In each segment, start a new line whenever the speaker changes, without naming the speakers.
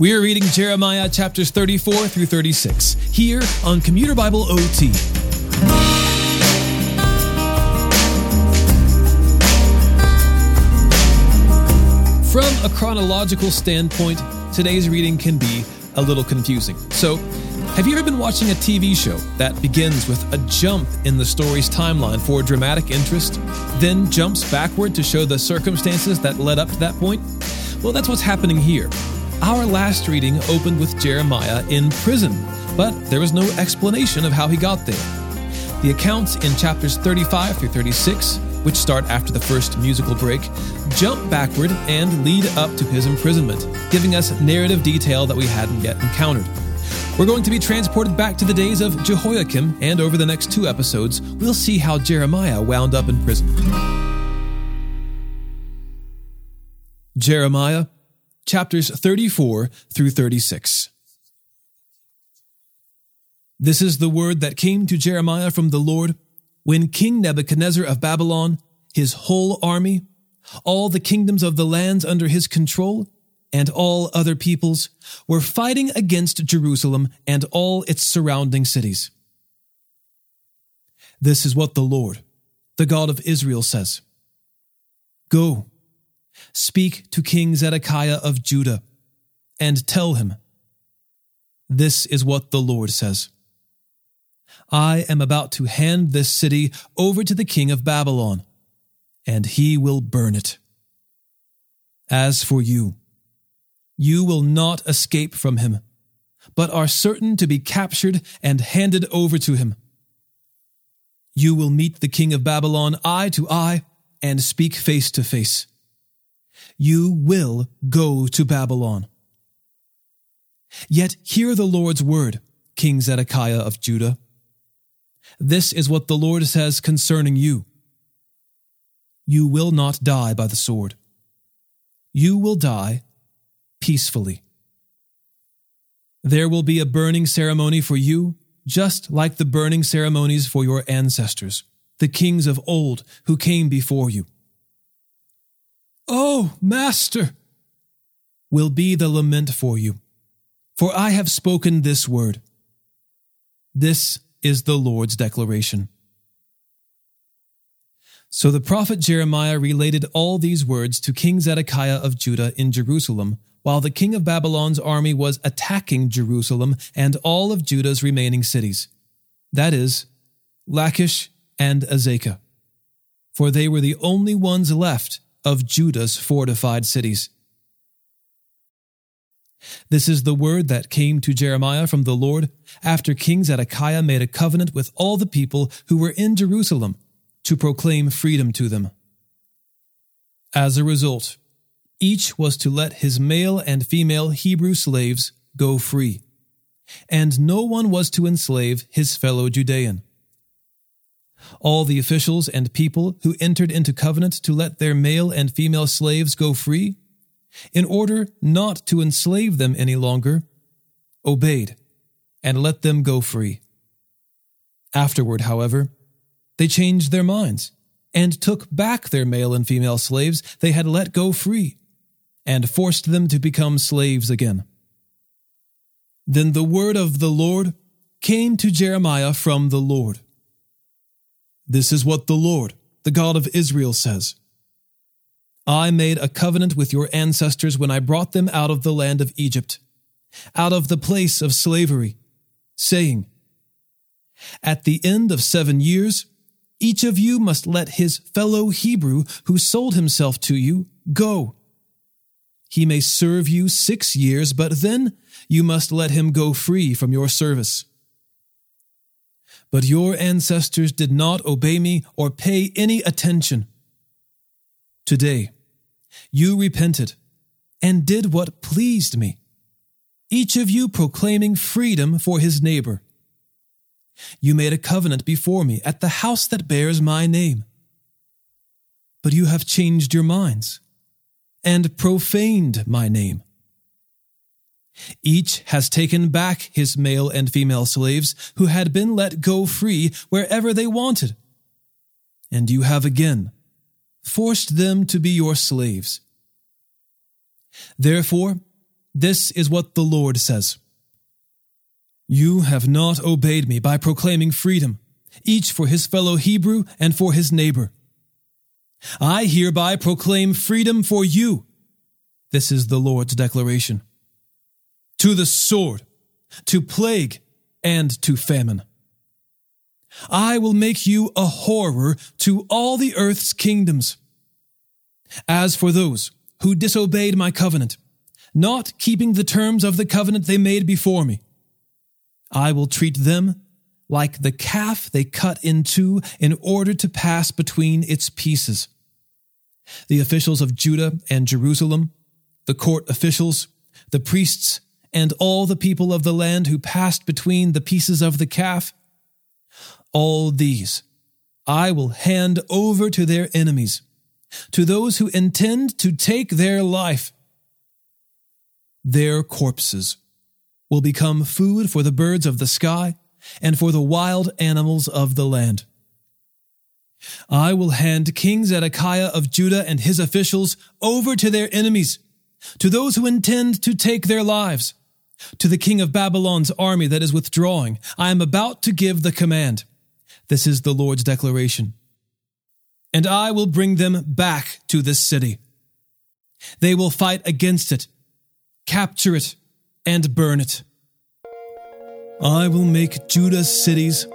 We are reading Jeremiah chapters 34 through 36 here on Commuter Bible OT. From a chronological standpoint, today's reading can be a little confusing. So, have you ever been watching a TV show that begins with a jump in the story's timeline for dramatic interest, then jumps backward to show the circumstances that led up to that point? Well, that's what's happening here. Our last reading opened with Jeremiah in prison, but there was no explanation of how he got there. The accounts in chapters 35 through 36 which start after the first musical break, jump backward and lead up to his imprisonment, giving us narrative detail that we hadn't yet encountered. We're going to be transported back to the days of Jehoiakim, and over the next two episodes, we'll see how Jeremiah wound up in prison. Jeremiah, chapters 34 through 36. This is the word that came to Jeremiah from the Lord when King Nebuchadnezzar of Babylon, his whole army, all the kingdoms of the lands under his control, and all other peoples were fighting against Jerusalem and all its surrounding cities. This is what the Lord, the God of Israel, says Go, speak to King Zedekiah of Judah, and tell him, This is what the Lord says. I am about to hand this city over to the king of Babylon, and he will burn it. As for you, you will not escape from him, but are certain to be captured and handed over to him. You will meet the king of Babylon eye to eye and speak face to face. You will go to Babylon. Yet hear the Lord's word, King Zedekiah of Judah. This is what the Lord says concerning you You will not die by the sword, you will die peacefully. There will be a burning ceremony for you, just like the burning ceremonies for your ancestors, the kings of old who came before you. Oh, Master, will be the lament for you, for I have spoken this word. This is the Lord's declaration. So the prophet Jeremiah related all these words to King Zedekiah of Judah in Jerusalem, while the king of Babylon's army was attacking Jerusalem and all of Judah's remaining cities. That is, Lachish and Azekah. For they were the only ones left of Judah's fortified cities. This is the word that came to Jeremiah from the Lord after King Zedekiah made a covenant with all the people who were in Jerusalem to proclaim freedom to them. As a result, each was to let his male and female Hebrew slaves go free, and no one was to enslave his fellow Judean. All the officials and people who entered into covenant to let their male and female slaves go free in order not to enslave them any longer, obeyed and let them go free. Afterward, however, they changed their minds and took back their male and female slaves they had let go free and forced them to become slaves again. Then the word of the Lord came to Jeremiah from the Lord. This is what the Lord, the God of Israel, says. I made a covenant with your ancestors when I brought them out of the land of Egypt, out of the place of slavery, saying, At the end of seven years, each of you must let his fellow Hebrew who sold himself to you go. He may serve you six years, but then you must let him go free from your service. But your ancestors did not obey me or pay any attention. Today, you repented and did what pleased me, each of you proclaiming freedom for his neighbor. You made a covenant before me at the house that bears my name. But you have changed your minds and profaned my name. Each has taken back his male and female slaves who had been let go free wherever they wanted. And you have again forced them to be your slaves. Therefore, This is what the Lord says You have not obeyed me by proclaiming freedom, each for his fellow Hebrew and for his neighbor. I hereby proclaim freedom for you. This is the Lord's declaration. To the sword, to plague, and to famine. I will make you a horror to all the earth's kingdoms. As for those who disobeyed my covenant, not keeping the terms of the covenant they made before me, I will treat them like the calf they cut in two in order to pass between its pieces. The officials of Judah and Jerusalem, the court officials, the priests, and all the people of the land who passed between the pieces of the calf, all these I will hand over to their enemies, to those who intend to take their life. Their corpses will become food for the birds of the sky and for the wild animals of the land. I will hand King Zedekiah of Judah and his officials over to their enemies, to those who intend to take their lives. To the king of Babylon's army that is withdrawing, I am about to give the command. This is the Lord's declaration. And I will bring them back to this city. They will fight against it, capture it, and burn it. I will make Judah's cities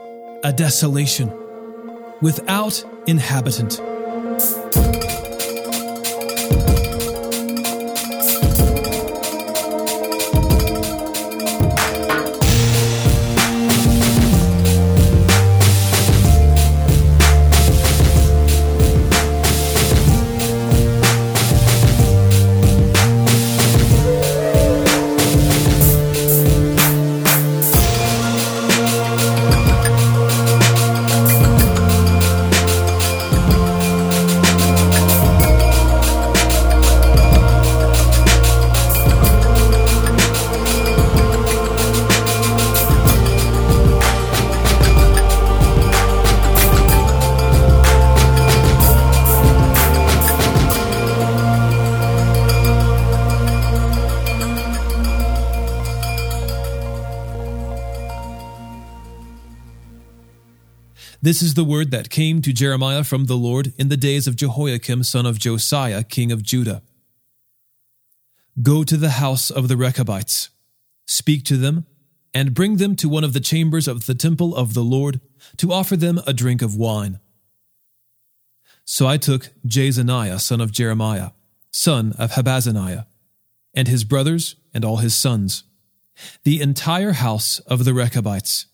a desolation, without inhabitant. This is the word that came to Jeremiah from the Lord in the days of Jehoiakim son of Josiah, king of Judah. Go to the house of the Rechabites, speak to them, and bring them to one of the chambers of the temple of the Lord to offer them a drink of wine. So I took Jaazaniah son of Jeremiah, son of Habazziniah, and his brothers and all his sons, the entire house of the Rechabites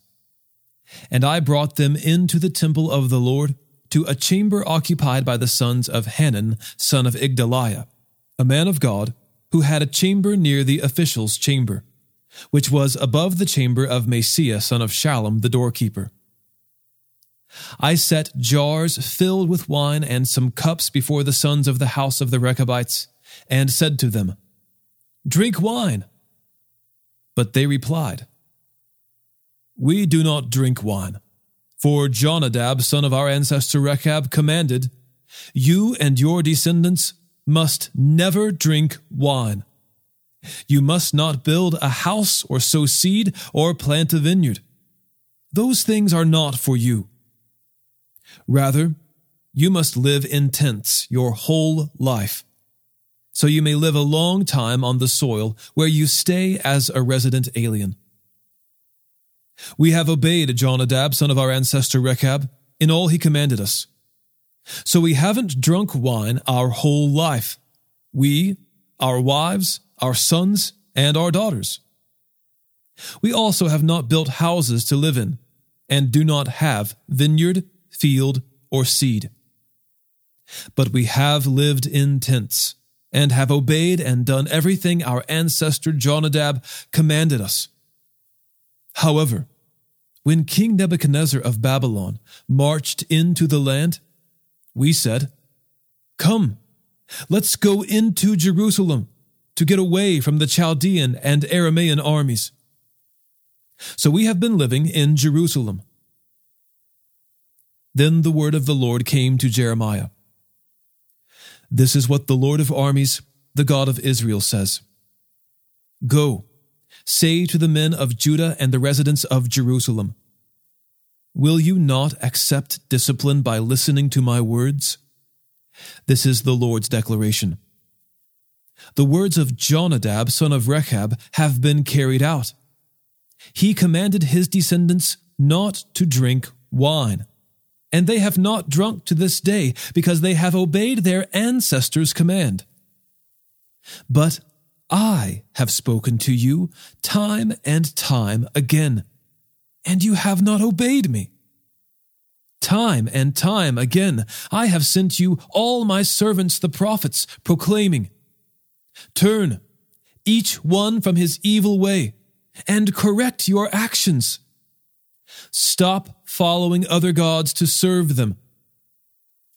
and I brought them into the temple of the Lord to a chamber occupied by the sons of Hanan, son of Igdaliah, a man of God, who had a chamber near the official's chamber, which was above the chamber of Maaseiah, son of Shallum, the doorkeeper. I set jars filled with wine and some cups before the sons of the house of the Rechabites, and said to them, Drink wine. But they replied, we do not drink wine. For Jonadab, son of our ancestor Rechab, commanded, You and your descendants must never drink wine. You must not build a house or sow seed or plant a vineyard. Those things are not for you. Rather, you must live in tents your whole life, so you may live a long time on the soil where you stay as a resident alien. We have obeyed Jonadab, son of our ancestor Rechab, in all he commanded us. So we haven't drunk wine our whole life. We, our wives, our sons, and our daughters. We also have not built houses to live in, and do not have vineyard, field, or seed. But we have lived in tents, and have obeyed and done everything our ancestor Jonadab commanded us. However, when King Nebuchadnezzar of Babylon marched into the land, we said, Come, let's go into Jerusalem to get away from the Chaldean and Aramaean armies. So we have been living in Jerusalem. Then the word of the Lord came to Jeremiah. This is what the Lord of armies, the God of Israel, says Go, say to the men of Judah and the residents of Jerusalem, Will you not accept discipline by listening to my words? This is the Lord's declaration. The words of Jonadab, son of Rechab, have been carried out. He commanded his descendants not to drink wine, and they have not drunk to this day, because they have obeyed their ancestors' command. But I have spoken to you time and time again, and you have not obeyed me. Time and time again, I have sent you all my servants the prophets, proclaiming, Turn, each one from his evil way, and correct your actions. Stop following other gods to serve them.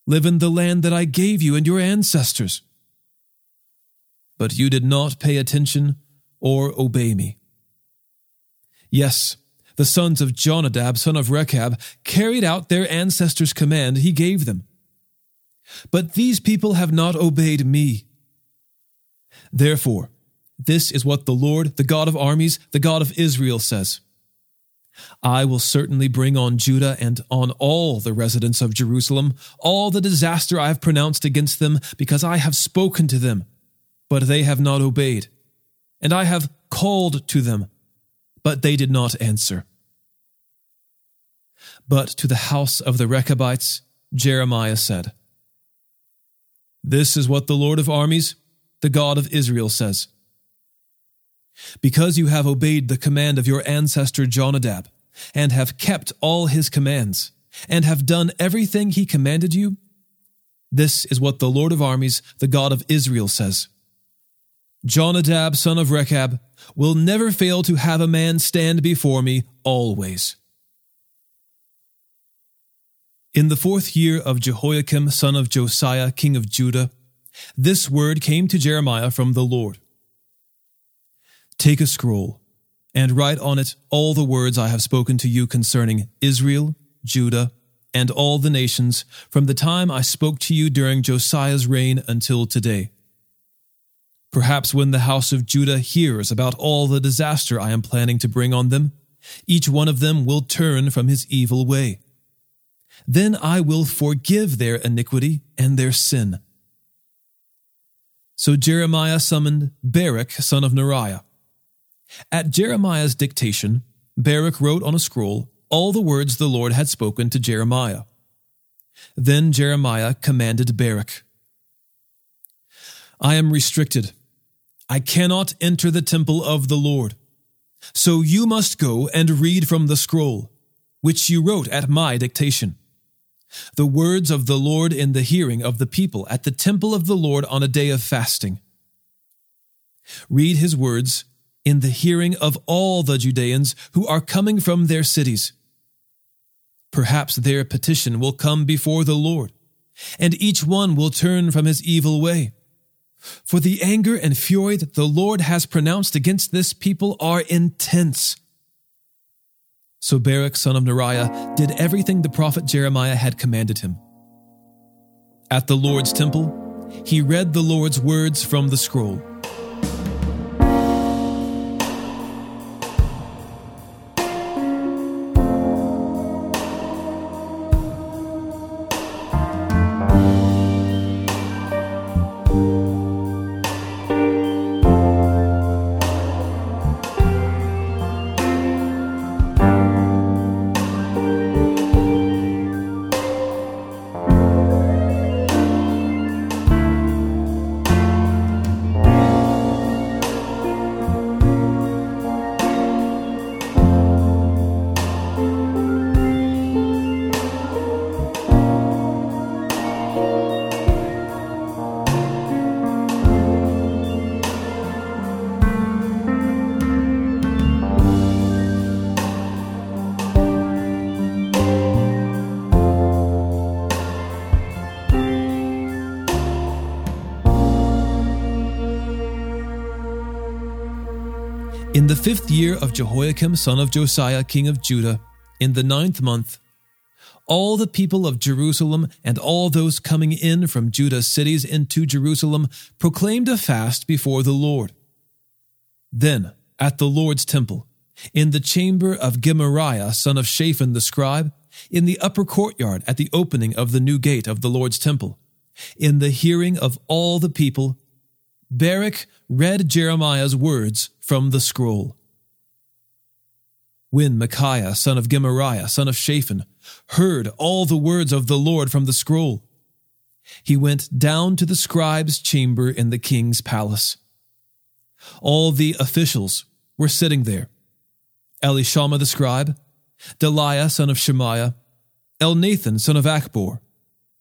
Live in the land that I gave you and your ancestors. But you did not pay attention or obey me. Yes, the sons of Jonadab, son of Rechab, carried out their ancestors' command he gave them. But these people have not obeyed me. Therefore, this is what the Lord, the God of armies, the God of Israel says I will certainly bring on Judah and on all the residents of Jerusalem all the disaster I have pronounced against them, because I have spoken to them, but they have not obeyed, and I have called to them, but they did not answer. But to the house of the Rechabites, Jeremiah said, This is what the Lord of armies, the God of Israel, says. Because you have obeyed the command of your ancestor Jonadab, and have kept all his commands, and have done everything he commanded you, this is what the Lord of armies, the God of Israel, says. Jonadab, son of Rechab, will never fail to have a man stand before me always. In the fourth year of Jehoiakim, son of Josiah, king of Judah, this word came to Jeremiah from the Lord Take a scroll and write on it all the words I have spoken to you concerning Israel, Judah, and all the nations from the time I spoke to you during Josiah's reign until today. Perhaps when the house of Judah hears about all the disaster I am planning to bring on them, each one of them will turn from his evil way. Then I will forgive their iniquity and their sin. So Jeremiah summoned Baruch, son of Neriah. At Jeremiah's dictation, Baruch wrote on a scroll all the words the Lord had spoken to Jeremiah. Then Jeremiah commanded Baruch I am restricted. I cannot enter the temple of the Lord. So you must go and read from the scroll, which you wrote at my dictation. The words of the Lord in the hearing of the people at the temple of the Lord on a day of fasting. Read his words in the hearing of all the Judeans who are coming from their cities. Perhaps their petition will come before the Lord, and each one will turn from his evil way. For the anger and fury that the Lord has pronounced against this people are intense. So Baruch, son of Neriah, did everything the prophet Jeremiah had commanded him. At the Lord's temple, he read the Lord's words from the scroll. In the fifth year of Jehoiakim son of Josiah king of Judah, in the ninth month, all the people of Jerusalem and all those coming in from Judah's cities into Jerusalem proclaimed a fast before the Lord. Then, at the Lord's temple, in the chamber of Gemariah, son of Shaphan the scribe, in the upper courtyard at the opening of the new gate of the Lord's temple, in the hearing of all the people, Baruch read Jeremiah's words from the scroll. When Micaiah, son of Gemariah, son of Shaphan, heard all the words of the Lord from the scroll, he went down to the scribe's chamber in the king's palace. All the officials were sitting there Elishama the scribe, Delaiah, son of Shemaiah, Elnathan son of Achbor,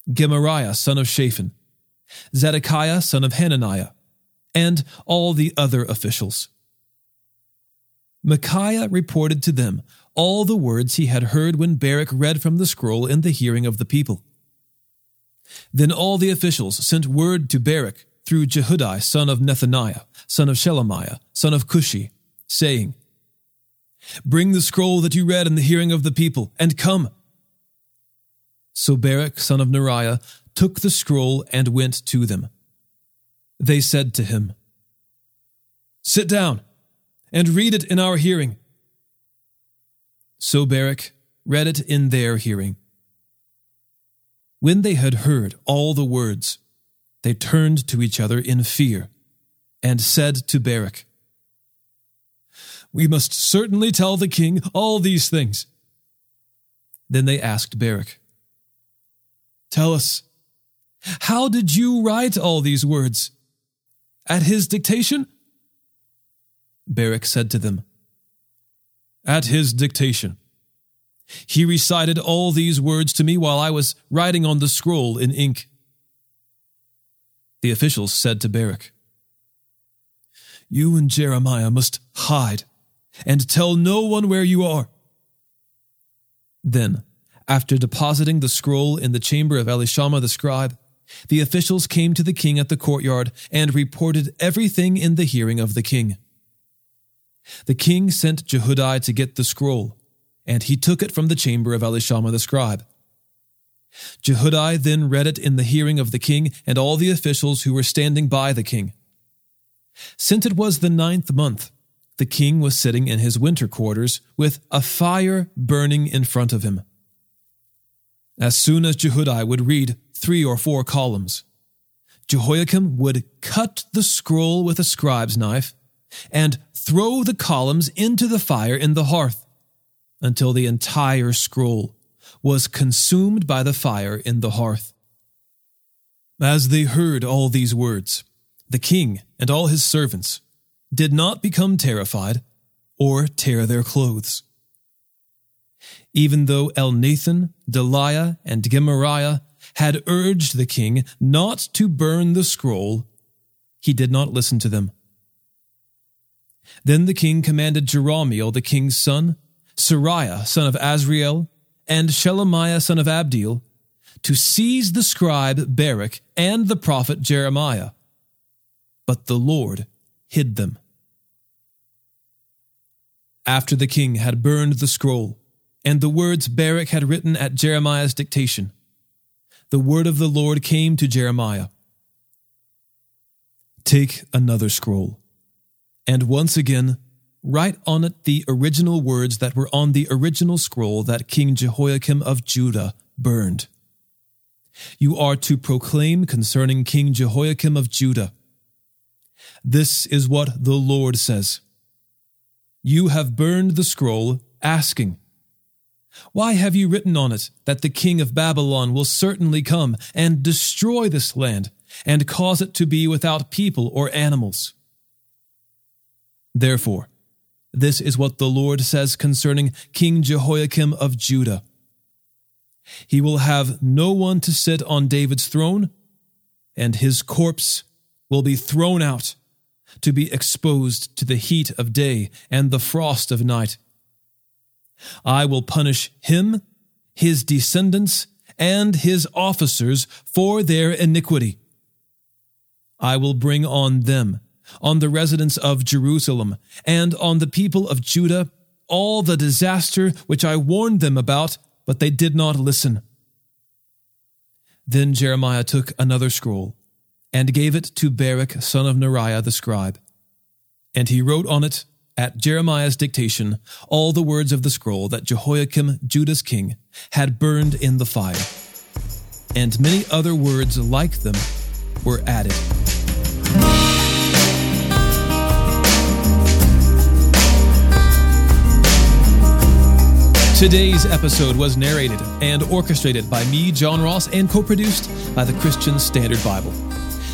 Gemariah son of Shaphan, Zedekiah son of Hananiah, and all the other officials. Micaiah reported to them all the words he had heard when Baruch read from the scroll in the hearing of the people. Then all the officials sent word to Baruch through Jehudi son of Nethaniah, son of Shelemiah, son of Cushi, saying, Bring the scroll that you read in the hearing of the people, and come. So Baruch son of Neriah took the scroll and went to them. They said to him, Sit down and read it in our hearing. So Baruch read it in their hearing. When they had heard all the words, they turned to each other in fear and said to Baruch, We must certainly tell the king all these things. Then they asked Baruch, Tell us, how did you write all these words? At his dictation? Baruch said to them, At his dictation. He recited all these words to me while I was writing on the scroll in ink. The officials said to Baruch, You and Jeremiah must hide and tell no one where you are. Then, after depositing the scroll in the chamber of Elishama the scribe, the officials came to the king at the courtyard and reported everything in the hearing of the king. The king sent Jehudi to get the scroll, and he took it from the chamber of Elishama the scribe. Jehudi then read it in the hearing of the king and all the officials who were standing by the king. Since it was the ninth month, the king was sitting in his winter quarters with a fire burning in front of him. As soon as Jehudi would read three or four columns, Jehoiakim would cut the scroll with a scribe's knife and throw the columns into the fire in the hearth until the entire scroll was consumed by the fire in the hearth. As they heard all these words, the king and all his servants did not become terrified or tear their clothes. Even though Elnathan, Delaiah, and Gemariah had urged the king not to burn the scroll, he did not listen to them. Then the king commanded Jerahmeel, the king's son, Seraiah, son of Azriel, and Shelemiah, son of Abdeel, to seize the scribe Baruch and the prophet Jeremiah. But the Lord hid them. After the king had burned the scroll, and the words Baruch had written at Jeremiah's dictation, the word of the Lord came to Jeremiah Take another scroll and once again, write on it the original words that were on the original scroll that King Jehoiakim of Judah burned. You are to proclaim concerning King Jehoiakim of Judah. This is what the Lord says You have burned the scroll, asking, Why have you written on it that the king of Babylon will certainly come and destroy this land and cause it to be without people or animals? Therefore, this is what the Lord says concerning King Jehoiakim of Judah. He will have no one to sit on David's throne, and his corpse will be thrown out to be exposed to the heat of day and the frost of night. I will punish him, his descendants, and his officers for their iniquity. I will bring on them on the residents of Jerusalem, and on the people of Judah, all the disaster which I warned them about, but they did not listen. Then Jeremiah took another scroll, and gave it to Baruch son of Neriah the scribe. And he wrote on it, at Jeremiah's dictation, all the words of the scroll that Jehoiakim, Judah's king, had burned in the fire. And many other words like them were added. Today's episode was narrated and orchestrated by me, John Ross, and co produced by the Christian Standard Bible.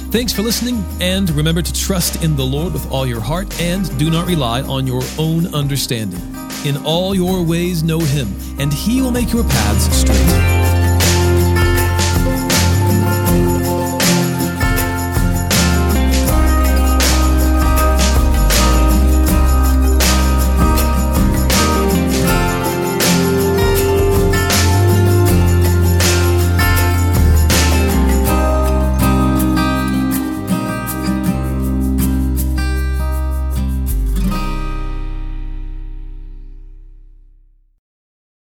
Thanks for listening, and remember to trust in the Lord with all your heart and do not rely on your own understanding. In all your ways, know Him, and He will make your paths straight.